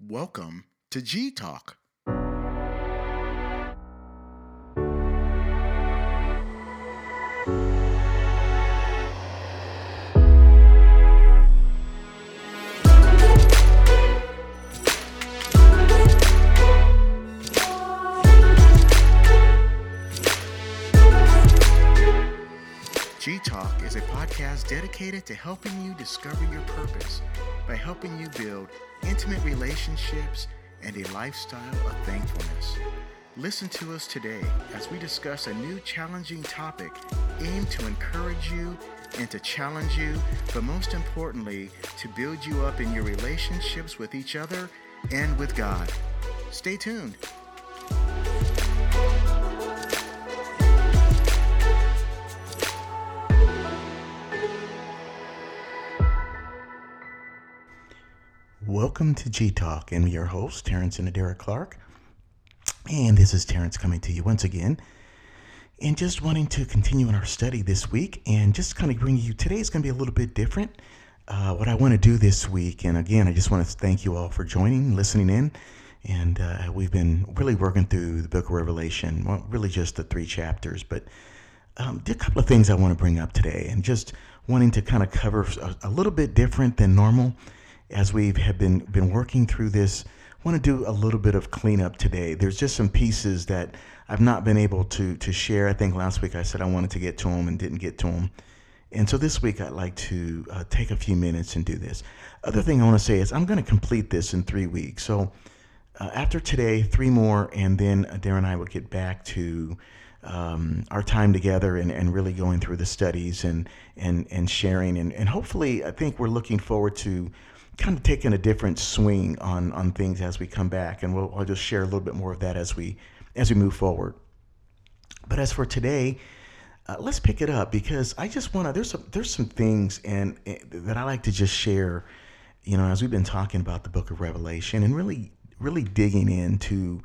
Welcome to G Talk. Dedicated to helping you discover your purpose by helping you build intimate relationships and a lifestyle of thankfulness. Listen to us today as we discuss a new challenging topic aimed to encourage you and to challenge you, but most importantly, to build you up in your relationships with each other and with God. Stay tuned. Welcome to G Talk, and your host, Terance and Adara Clark. And this is Terance coming to you once again. And just wanting to continue in our study this week and just kind of bring you today is going to be a little bit different. Uh, what I want to do this week, and again, I just want to thank you all for joining, listening in. And uh, we've been really working through the book of Revelation, well, really just the three chapters, but um, a couple of things I want to bring up today, and just wanting to kind of cover a, a little bit different than normal as we have been been working through this I want to do a little bit of cleanup today. There's just some pieces that i've not been able to to share. I think last week i said i wanted to get to them and didn't get to them and so this week i'd like to uh, take a few minutes and do this. Other thing i want to say is i'm going to complete this in three weeks. So uh, after today three more and then darren and i will get back to um, our time together and, and really going through the studies and and and sharing. And, and hopefully i think we're looking forward to kind of taking a different swing on on things as we come back, and we'll I'll just share a little bit more of that as we as we move forward. But as for today, uh, let's pick it up because I just want to. There's some there's some things and uh, that I like to just share. You know, as we've been talking about the Book of Revelation and really really digging into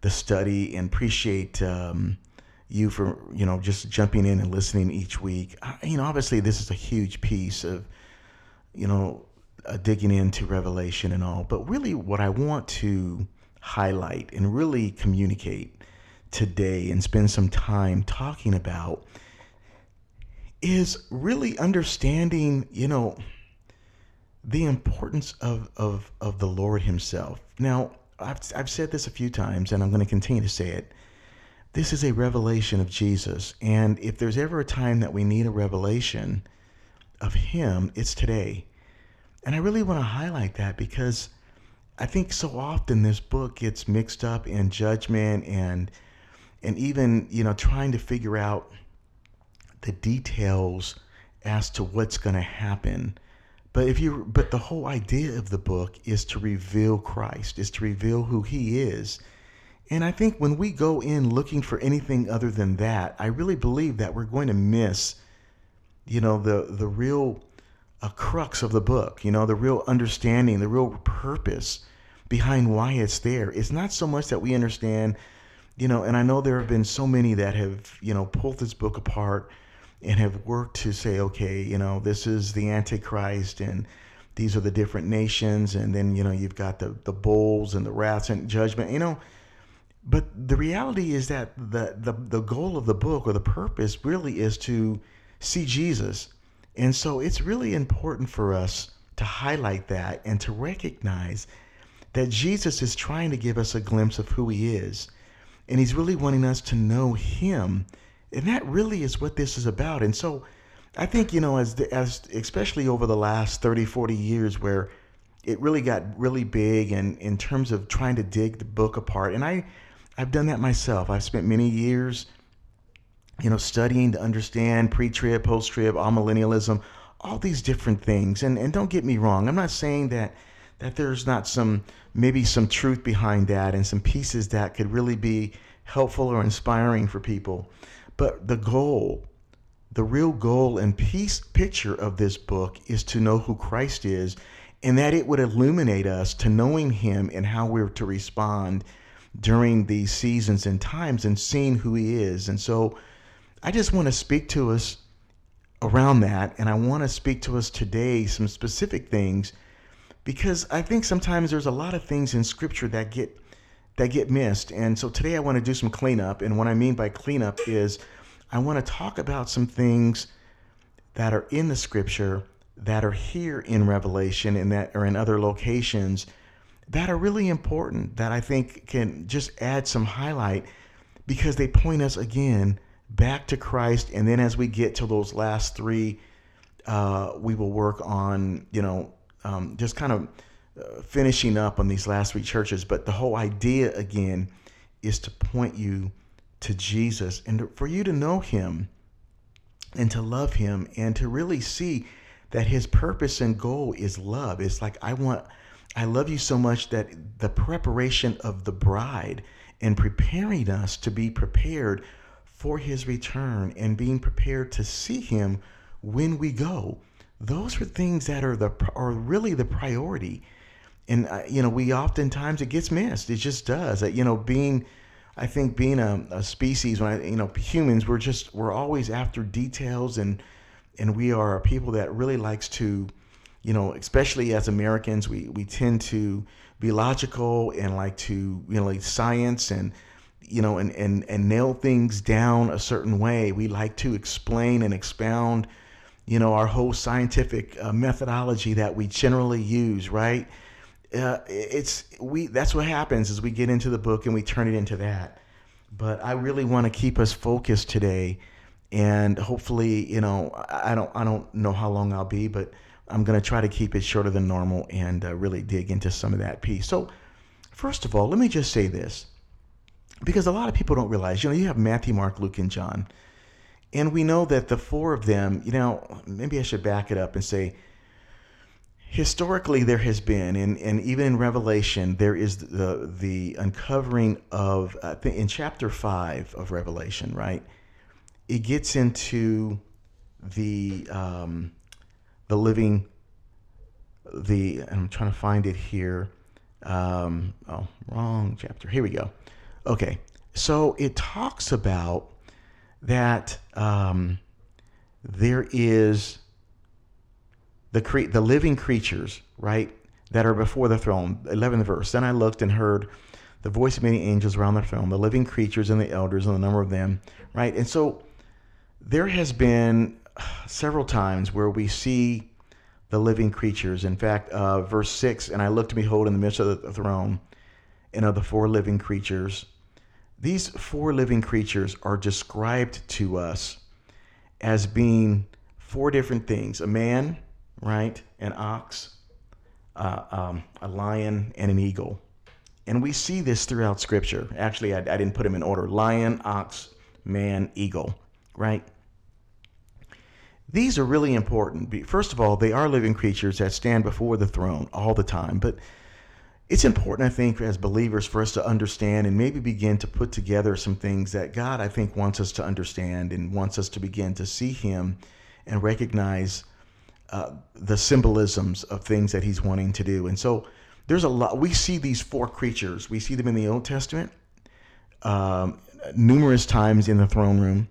the study and appreciate. Um, you for you know just jumping in and listening each week. I, you know, obviously this is a huge piece of you know uh, digging into Revelation and all, but really what I want to highlight and really communicate today and spend some time talking about is really understanding, you know, the importance of, of, of the Lord Himself. Now, I've, I've said this a few times and I'm going to continue to say it. This is a revelation of Jesus. And if there's ever a time that we need a revelation of Him, it's today. And I really want to highlight that because I think so often this book gets mixed up in judgment and and even, you know, trying to figure out the details as to what's going to happen. But if you but the whole idea of the book is to reveal Christ, is to reveal who he is. And I think when we go in looking for anything other than that, I really believe that we're going to miss you know the the real a crux of the book, you know, the real understanding, the real purpose behind why it's there. It's not so much that we understand, you know, and I know there have been so many that have, you know, pulled this book apart and have worked to say, okay, you know, this is the Antichrist and these are the different nations, and then, you know, you've got the the bowls and the wraths and judgment, you know. But the reality is that the the, the goal of the book or the purpose really is to see Jesus and so it's really important for us to highlight that and to recognize that Jesus is trying to give us a glimpse of who he is. And he's really wanting us to know him. And that really is what this is about. And so I think, you know, as, the, as especially over the last 30, 40 years where it really got really big and in terms of trying to dig the book apart. And I, I've done that myself. I've spent many years you know, studying to understand pre-trib, post-trib, amillennialism, all these different things. And and don't get me wrong, I'm not saying that that there's not some maybe some truth behind that and some pieces that could really be helpful or inspiring for people. But the goal, the real goal and piece picture of this book is to know who Christ is and that it would illuminate us to knowing him and how we're to respond during these seasons and times and seeing who he is. And so I just want to speak to us around that, and I want to speak to us today some specific things because I think sometimes there's a lot of things in Scripture that get that get missed. And so today I want to do some cleanup. And what I mean by cleanup is I want to talk about some things that are in the Scripture that are here in Revelation and that are in other locations that are really important that I think can just add some highlight because they point us again back to Christ. And then as we get to those last three, uh, we will work on, you know, um, just kind of uh, finishing up on these last three churches. But the whole idea, again, is to point you to Jesus and for you to know Him and to love Him and to really see that His purpose and goal is love. It's like, I want, I love you so much that the preparation of the bride and preparing us to be prepared for His return and being prepared to see Him when we go. Those are things that are the are really the priority. And uh, you know we oftentimes it gets missed. It just does. Uh, you know being i think being a, a, species when i you know humans we're just we're always after details and and we are a people that really likes to you know especially as americans we we tend to be logical and like to you know like science and you know and and and nail things down a certain way we like to explain and expound you know, our whole scientific uh, methodology that we generally use, right? Uh, it's we that's what happens as we get into the book and we turn it into that. But I really want to keep us focused today, and hopefully, you know, I don't I don't know how long I'll be, but I'm going to try to keep it shorter than normal and uh, really dig into some of that piece. So, first of all, let me just say this, because a lot of people don't realize, you know, you have Matthew, Mark, Luke, and John and we know that the four of them, you know, maybe I should back it up and say, historically there has been, and, and even in Revelation, there is the the uncovering of uh, in chapter five of Revelation, right? It gets into the um, the living the I'm trying to find it here. Um, oh, wrong chapter. Here we go. Okay, so it talks about that um, there is the cre- the living creatures, right, that are before the throne. 11th verse. Then I looked and heard the voice of many angels around the throne, the living creatures and the elders, and the number of them, right? And so there has been several times where we see the living creatures. In fact, uh, verse 6 And I looked and behold in the midst of the throne and of the four living creatures these four living creatures are described to us as being four different things a man, right? An ox, uh, um, a lion, and an eagle. And we see this throughout Scripture. Actually, I, I didn't put them in order lion, ox, man, eagle, right? These are really important. First of all, they are living creatures that stand before the throne all the time. But it's important, I think, as believers for us to understand and maybe begin to put together some things that God, I think, wants us to understand and wants us to begin to see Him and recognize uh, the symbolisms of things that He's wanting to do. And so there's a lot, we see these four creatures. We see them in the Old Testament um, numerous times in the throne room.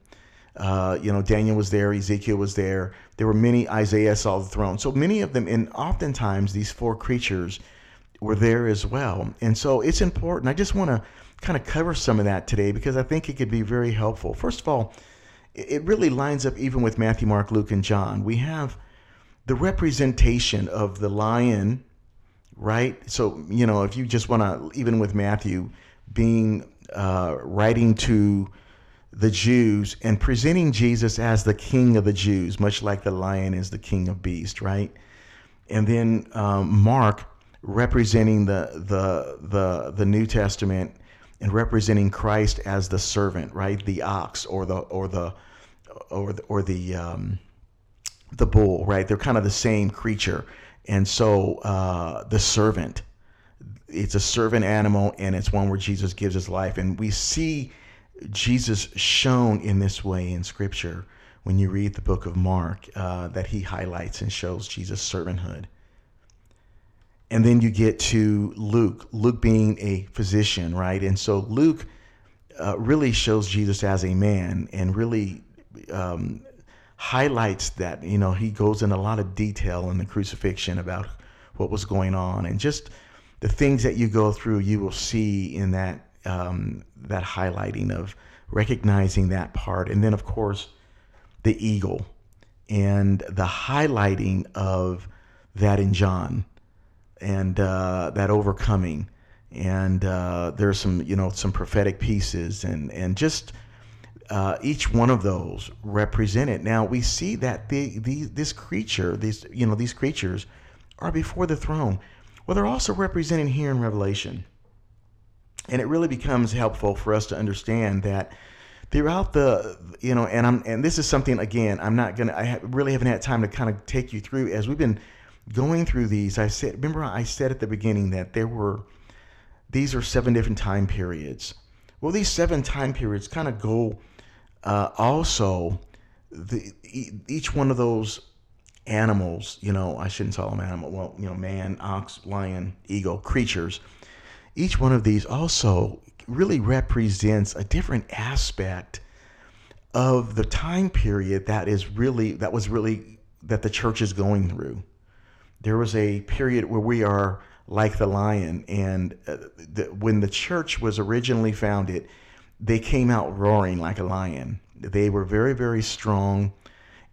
Uh, you know, Daniel was there, Ezekiel was there. There were many, Isaiah saw the throne. So many of them, and oftentimes these four creatures were there as well. And so it's important. I just want to kind of cover some of that today because I think it could be very helpful. First of all, it really lines up even with Matthew, Mark, Luke, and John. We have the representation of the lion, right? So, you know, if you just want to, even with Matthew being uh, writing to the Jews and presenting Jesus as the king of the Jews, much like the lion is the king of beasts, right? And then um, Mark representing the the the the New Testament and representing Christ as the servant, right? The ox or the or the or the, or the um, the bull, right? They're kind of the same creature, and so uh, the servant. It's a servant animal, and it's one where Jesus gives his life, and we see Jesus shown in this way in Scripture when you read the book of Mark, uh, that he highlights and shows Jesus' servanthood. And then you get to Luke, Luke being a physician, right? And so Luke uh, really shows Jesus as a man and really um, highlights that, you know, he goes in a lot of detail in the crucifixion about what was going on, and just the things that you go through, you will see in that um, that highlighting of recognizing that part, and then of course the eagle and the highlighting of that in John and uh, that overcoming. And uh, there's some, you know, some prophetic pieces and, and just uh, each one of those represented. Now we see that the, the, this creature, these, you know, these creatures are before the throne. Well, they're also represented here in Revelation. And it really becomes helpful for us to understand that throughout the you know and i'm and this is something again i'm not gonna i really haven't had time to kind of take you through as we've been going through these i said remember i said at the beginning that there were these are seven different time periods well these seven time periods kind of go uh, also the each one of those animals you know i shouldn't call them animal well you know man ox lion eagle creatures each one of these also really represents a different aspect of the time period that is really that was really that the church is going through. There was a period where we are like the lion, and uh, the, when the church was originally founded, they came out roaring like a lion. They were very, very strong,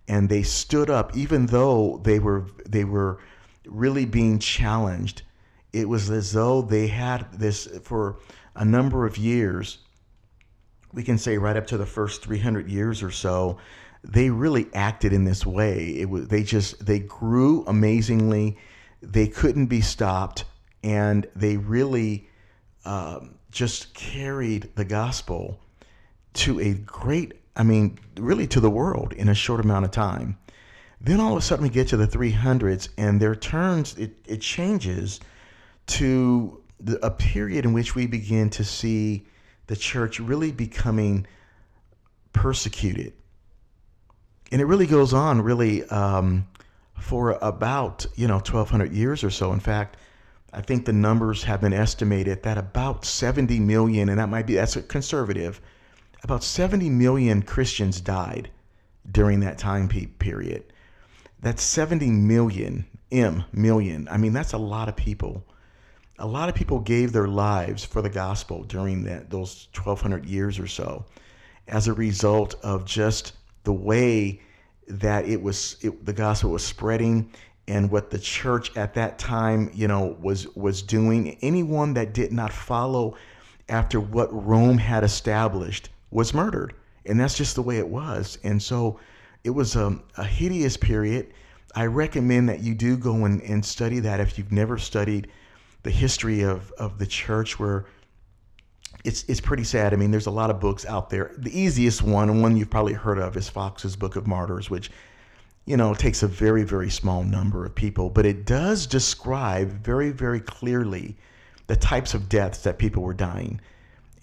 and they stood up, even though they were they were really being challenged. It was as though they had this for a number of years, we can say right up to the first 300 years or so, they really acted in this way. It was they just they grew amazingly. They couldn't be stopped, and they really um, just carried the gospel to a great, I mean, really to the world in a short amount of time. Then all of a sudden we get to the 300s, and their turns it, it changes to the, a period in which we begin to see the church really becoming persecuted. And it really goes on really um, for about, you know, 1200 years or so. In fact, I think the numbers have been estimated that about 70 million, and that might be, that's a conservative, about 70 million Christians died during that time period. That's 70 million, M, million. I mean, that's a lot of people a lot of people gave their lives for the gospel during that those 1200 years or so as a result of just the way that it was it, the gospel was spreading and what the church at that time you know was was doing. Anyone that did not follow after what Rome had established was murdered. And that's just the way it was. And so it was a, a hideous period. I recommend that you do go and, and study that if you've never studied the history of, of the church where it's it's pretty sad. I mean, there's a lot of books out there. The easiest one, and one you've probably heard of, is Foxe's Book of Martyrs, which you know takes a very very small number of people, but it does describe very very clearly the types of deaths that people were dying.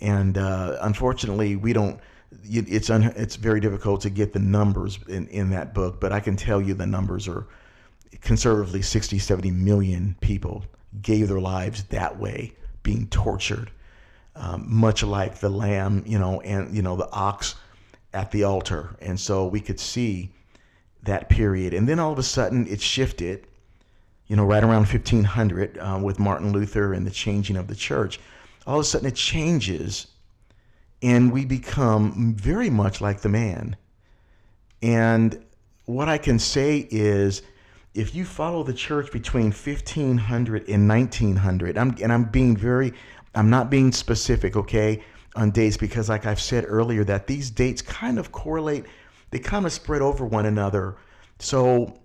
And uh, unfortunately, we don't. It's un, it's very difficult to get the numbers in, in that book, but I can tell you the numbers are conservatively 60, 70 million people gave their lives that way, being tortured, um, much like the lamb, you know, and you know the ox at the altar. And so we could see that period, and then all of a sudden it shifted. You know, right around 1500 uh, with Martin Luther and the changing of the church, all of a sudden it changes, and we become very much like the man. And what I can say is if you follow the church between 1500 and 1900, I'm, and I'm being very, I'm not being specific, okay, on dates because, like I've said earlier, that these dates kind of correlate, they kind of spread over one another. So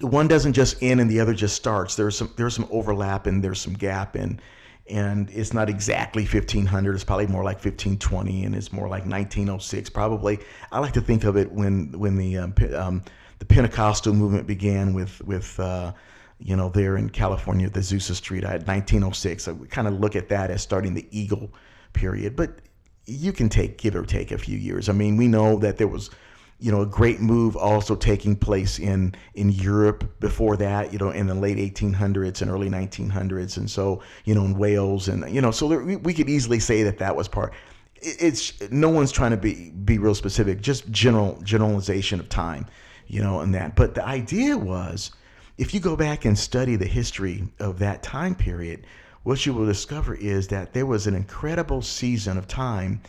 one doesn't just end and the other just starts. There's some there's some overlap and there's some gap and and it's not exactly 1500. It's probably more like 1520 and it's more like 1906 probably. I like to think of it when when the um, um, the Pentecostal movement began with with uh, you know there in California, the Azusa Street at 1906. So we kind of look at that as starting the Eagle period, but you can take give or take a few years. I mean, we know that there was you know a great move also taking place in in Europe before that you know in the late 1800s and early 1900s and so you know in Wales and you know so there, we, we could easily say that that was part it's no one's trying to be be real specific just general generalization of time you know, and that. But the idea was if you go back and study the history of that time period, what you will discover is that there was an incredible season of time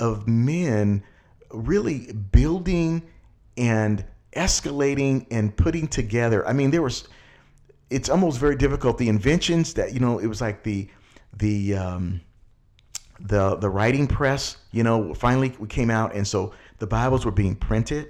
of men really building and escalating and putting together. I mean, there was it's almost very difficult. The inventions that you know, it was like the the um, the the writing press. You know, finally we came out, and so the Bibles were being printed.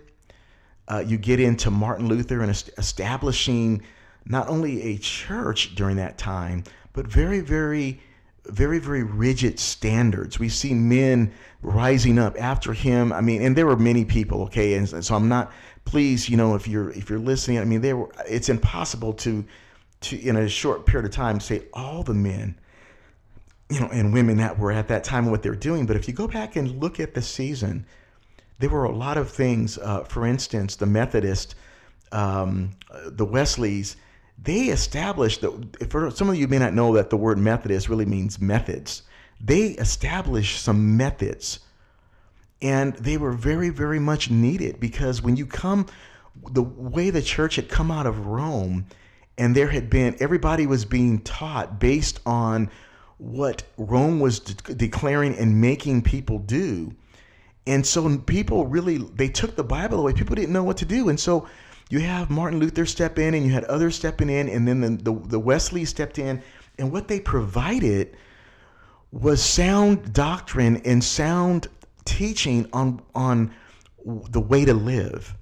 Uh, you get into Martin Luther and establishing not only a church during that time, but very, very, very, very rigid standards. We see men rising up after him. I mean, and there were many people. Okay, and so I'm not. Please, you know, if you're if you're listening, I mean, there were. It's impossible to to in a short period of time say all the men you know and women that were at that time and what they're doing but if you go back and look at the season there were a lot of things uh, for instance the methodist um, the wesleys they established that for some of you may not know that the word methodist really means methods they established some methods and they were very very much needed because when you come the way the church had come out of rome and there had been everybody was being taught based on what Rome was de- declaring and making people do. And so people really they took the Bible away. People didn't know what to do. And so you have Martin Luther step in and you had others stepping in and then the, the, the Wesley stepped in and what they provided was sound doctrine and sound teaching on on the way to live.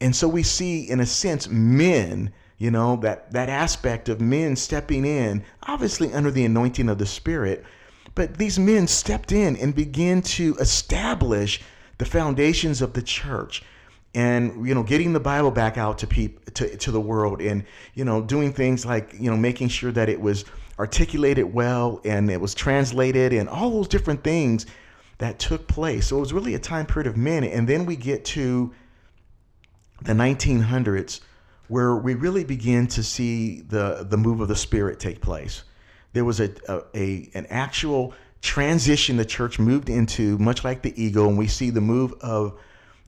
And so we see in a sense men you know that that aspect of men stepping in obviously under the anointing of the spirit but these men stepped in and began to establish the foundations of the church and you know getting the bible back out to people to, to the world and you know doing things like you know making sure that it was articulated well and it was translated and all those different things that took place so it was really a time period of men and then we get to the 1900s where we really begin to see the the move of the Spirit take place. There was a, a, a an actual transition the church moved into, much like the ego, and we see the move of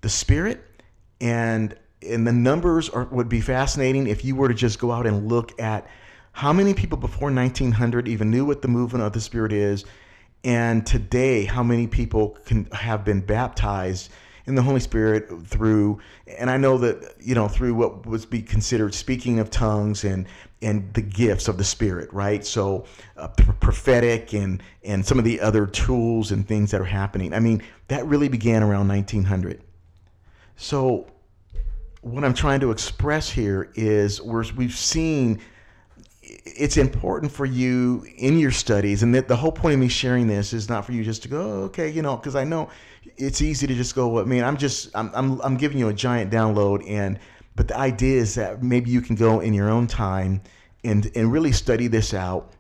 the Spirit, and and the numbers are, would be fascinating if you were to just go out and look at how many people before 1900 even knew what the movement of the Spirit is, and today how many people can have been baptized in the Holy Spirit through, and I know that you know through what was be considered speaking of tongues and and the gifts of the Spirit, right? So uh, prophetic and and some of the other tools and things that are happening. I mean, that really began around 1900. So what I'm trying to express here is we're, we've seen it's important for you in your studies and that the whole point of me sharing this is not for you just to go oh, okay you know because i know it's easy to just go i mean i'm just I'm, I'm i'm giving you a giant download and but the idea is that maybe you can go in your own time and and really study this out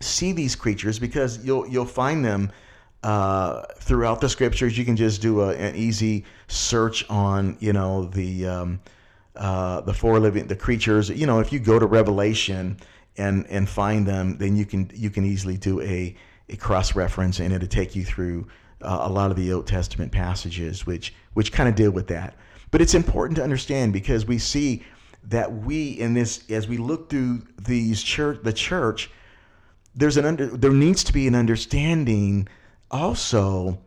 see these creatures because you'll you'll find them uh, throughout the scriptures you can just do a, an easy search on you know the um, uh, the four living the creatures. You know, if you go to Revelation and and find them, then you can you can easily do a a cross reference, and it'll take you through uh, a lot of the Old Testament passages, which which kind of deal with that. But it's important to understand because we see that we in this as we look through these church the church there's an under there needs to be an understanding also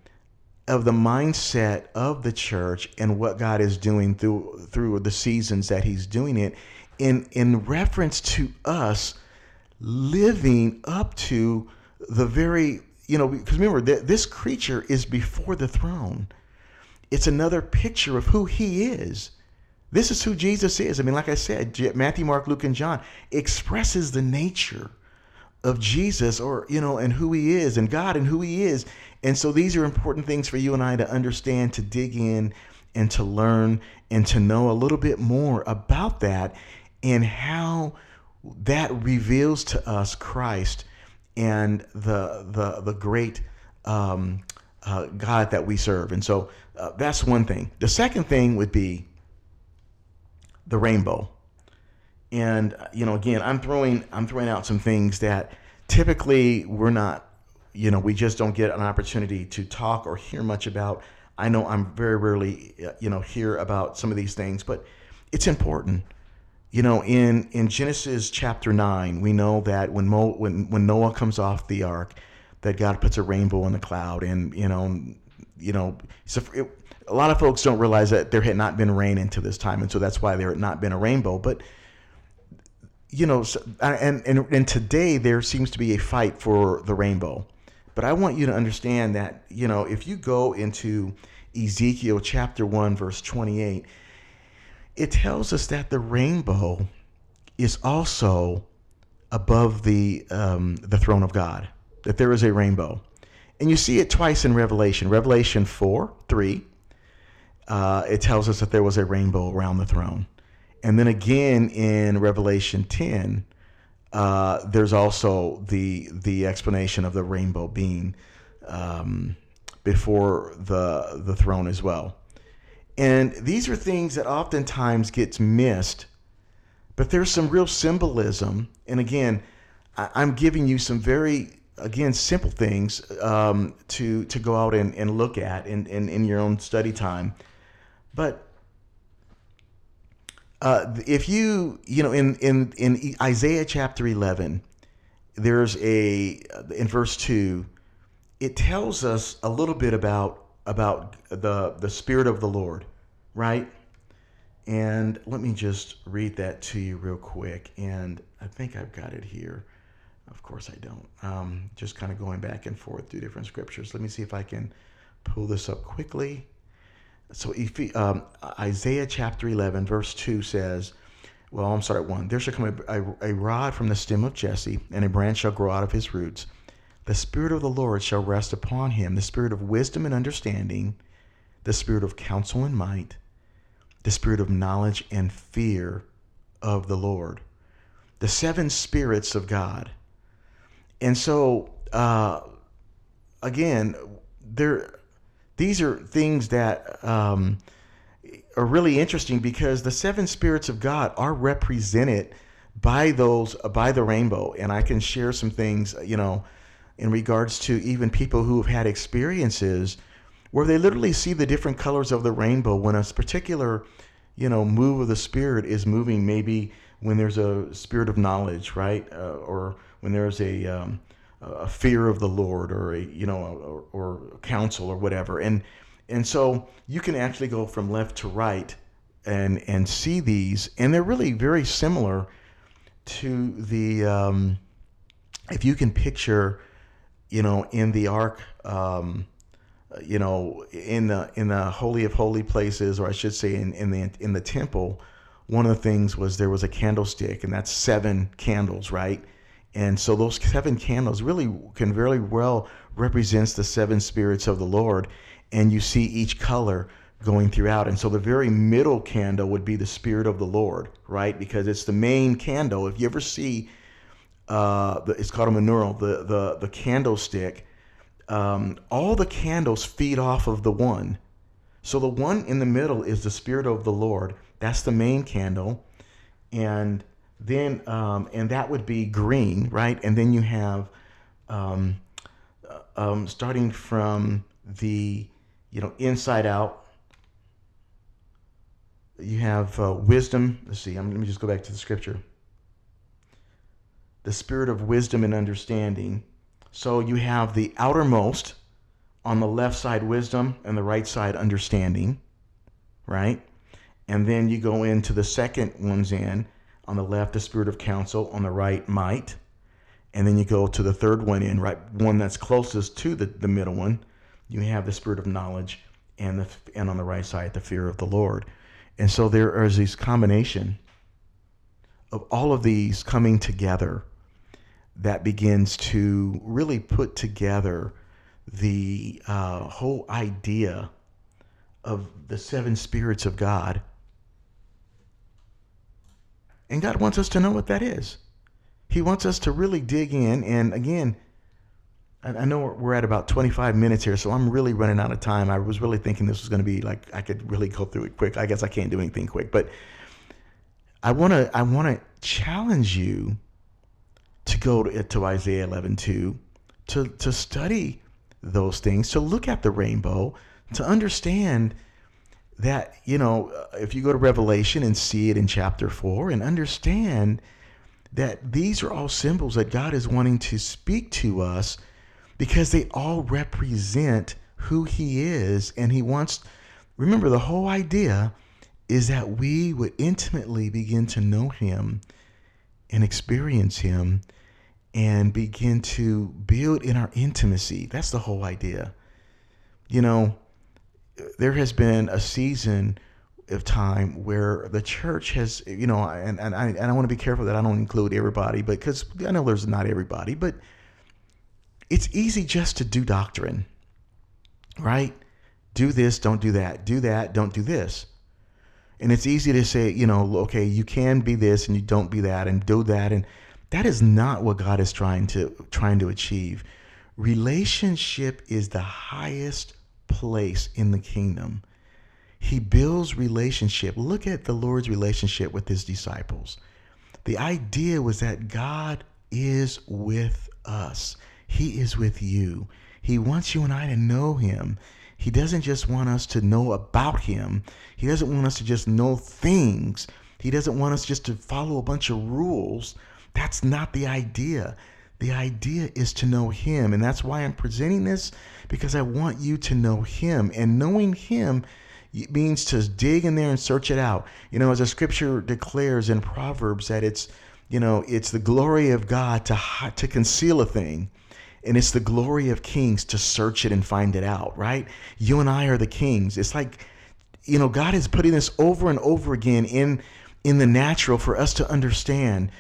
of the mindset of the church and what God is doing through through the seasons that He's doing it, in in reference to us living up to the very you know because remember that this creature is before the throne. It's another picture of who He is. This is who Jesus is. I mean, like I said, Matthew, Mark, Luke, and John expresses the nature of Jesus or, you know, and who he is and God and who he is. And so these are important things for you and I to understand, to dig in and to learn and to know a little bit more about that and how that reveals to us Christ and the the the great um, uh, God that we serve. And so uh, that's one thing. The second thing would be the rainbow. And you know, again, I'm throwing I'm throwing out some things that typically we're not, you know, we just don't get an opportunity to talk or hear much about. I know I'm very rarely, uh, you know, hear about some of these things, but it's important. you know, in in Genesis chapter nine, we know that when Mo, when when Noah comes off the ark, that God puts a rainbow in the cloud, and you know, you know, so it, a lot of folks don't realize that there had not been rain until this time, and so that's why there had not been a rainbow. But you know, and and and today there seems to be a fight for the rainbow. But I want you to understand that you know if you go into Ezekiel chapter one verse twenty eight, it tells us that the rainbow is also above the um, the throne of God. That there is a rainbow, and you see it twice in Revelation. Revelation four three uh, it tells us that there was a rainbow around the throne. And then again in Revelation 10, uh, there's also the the explanation of the rainbow being um, before the the throne as well. And these are things that oftentimes gets missed, but there's some real symbolism. And again, I, am giving you some very again simple things um, to to go out and, and look at in, in, in your own study time but uh, if you, you know, in, in, in Isaiah chapter 11, there's a, in verse 2, it tells us a little bit about, about the, the Spirit of the Lord, right? And let me just read that to you real quick. And I think I've got it here. Of course, I don't. Um, just kind of going back and forth through different scriptures. Let me see if I can pull this up quickly. So if, um, Isaiah chapter 11, verse 2 says, well, I'm sorry, 1. There shall come a, a, a rod from the stem of Jesse, and a branch shall grow out of his roots. The Spirit of the Lord shall rest upon him, the Spirit of wisdom and understanding, the Spirit of counsel and might, the Spirit of knowledge and fear of the Lord. The seven spirits of God. And so, uh, again, there these are things that um, are really interesting because the seven spirits of God are represented by those by the rainbow, and I can share some things, you know, in regards to even people who have had experiences where they literally see the different colors of the rainbow when a particular, you know, move of the spirit is moving. Maybe when there's a spirit of knowledge, right, uh, or when there's a um, a fear of the Lord or a you know or, or counsel or whatever. And and so you can actually go from left to right and and see these and they're really very similar to the um, if you can picture you know in the ark um, you know in the in the holy of holy places or I should say in, in the in the temple one of the things was there was a candlestick and that's seven candles right and so those seven candles really can very well represents the seven spirits of the Lord. And you see each color going throughout. And so the very middle candle would be the spirit of the Lord, right? Because it's the main candle. If you ever see, uh, the, it's called a menorah, the, the, the candlestick, um, all the candles feed off of the one. So the one in the middle is the spirit of the Lord. That's the main candle. And then um, and that would be green, right? And then you have um, uh, um, starting from the you know inside out. You have uh, wisdom. Let's see. I'm, let me just go back to the scripture. The spirit of wisdom and understanding. So you have the outermost on the left side wisdom and the right side understanding, right? And then you go into the second one's in on the left, the spirit of counsel. On the right, might. And then you go to the third one in, right, one that's closest to the, the middle one. You have the spirit of knowledge, and the and on the right side, the fear of the Lord. And so there is this combination of all of these coming together that begins to really put together the uh, whole idea of the seven spirits of God and God wants us to know what that is. He wants us to really dig in. And again, I know we're at about 25 minutes here, so I'm really running out of time. I was really thinking this was going to be like I could really go through it quick. I guess I can't do anything quick, but I want to I want to challenge you to go to, to Isaiah 11:2 to to study those things, to look at the rainbow, to understand that, you know, uh, if you go to Revelation and see it in chapter 4 and understand that these are all symbols that God is wanting to speak to us because they all represent who He is. And He wants, remember, the whole idea is that we would intimately begin to know Him and experience Him and begin to build in our intimacy. That's the whole idea. You know, there has been a season of time where the church has, you know, and, and I and I want to be careful that I don't include everybody, but because I know there's not everybody, but it's easy just to do doctrine, right? Do this, don't do that. Do that, don't do this. And it's easy to say, you know, okay, you can be this and you don't be that and do that and that is not what God is trying to trying to achieve. Relationship is the highest place in the kingdom. He builds relationship. Look at the Lord's relationship with his disciples. The idea was that God is with us. He is with you. He wants you and I to know him. He doesn't just want us to know about him. He doesn't want us to just know things. He doesn't want us just to follow a bunch of rules. That's not the idea. The idea is to know Him. And that's why I'm presenting this because I want you to know Him. And knowing Him means to dig in there and search it out. You know, as the scripture declares in Proverbs that it's, you know, it's the glory of God to, to conceal a thing. And it's the glory of kings to search it and find it out, right? You and I are the kings. It's like, you know, God is putting this over and over again in in the natural for us to understand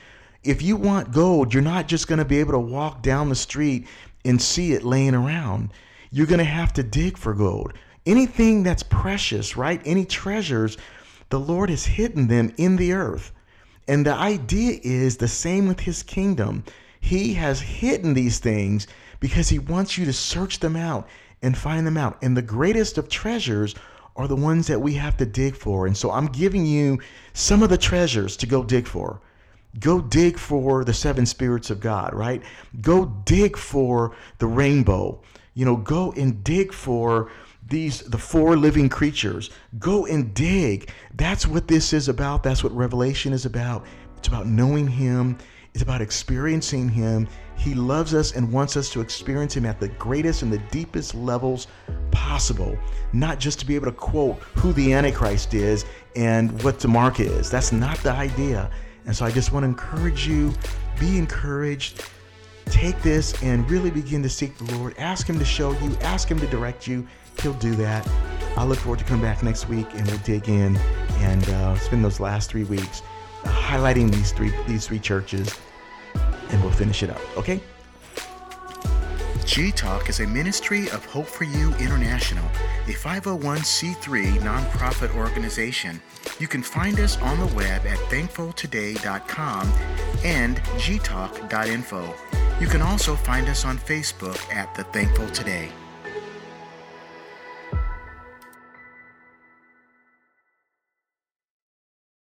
if you want gold, you're not just going to be able to walk down the street and see it laying around. You're going to have to dig for gold. Anything that's precious, right? Any treasures, the Lord has hidden them in the earth. And the idea is the same with his kingdom. He has hidden these things because he wants you to search them out and find them out. And the greatest of treasures are the ones that we have to dig for. And so I'm giving you some of the treasures to go dig for. Go dig for the seven spirits of God, right? Go dig for the rainbow. You know, go and dig for these the four living creatures. Go and dig. That's what this is about. That's what Revelation is about. It's about knowing him. It's about experiencing him. He loves us and wants us to experience him at the greatest and the deepest levels possible, not just to be able to quote who the Antichrist is and what the mark is. That's not the idea. And so I just want to encourage you be encouraged. Take this and really begin to seek the Lord. Ask Him to show you, ask Him to direct you. He'll do that. I look forward to coming back next week and we'll dig in and uh, spend those last three weeks highlighting these three these three churches, and we'll finish it up. Okay. G Talk is a ministry of Hope for You International, a 501c3 nonprofit organization. You can find us on the web at thankfultoday.com and gtalk.info. You can also find us on Facebook at The Thankful Today.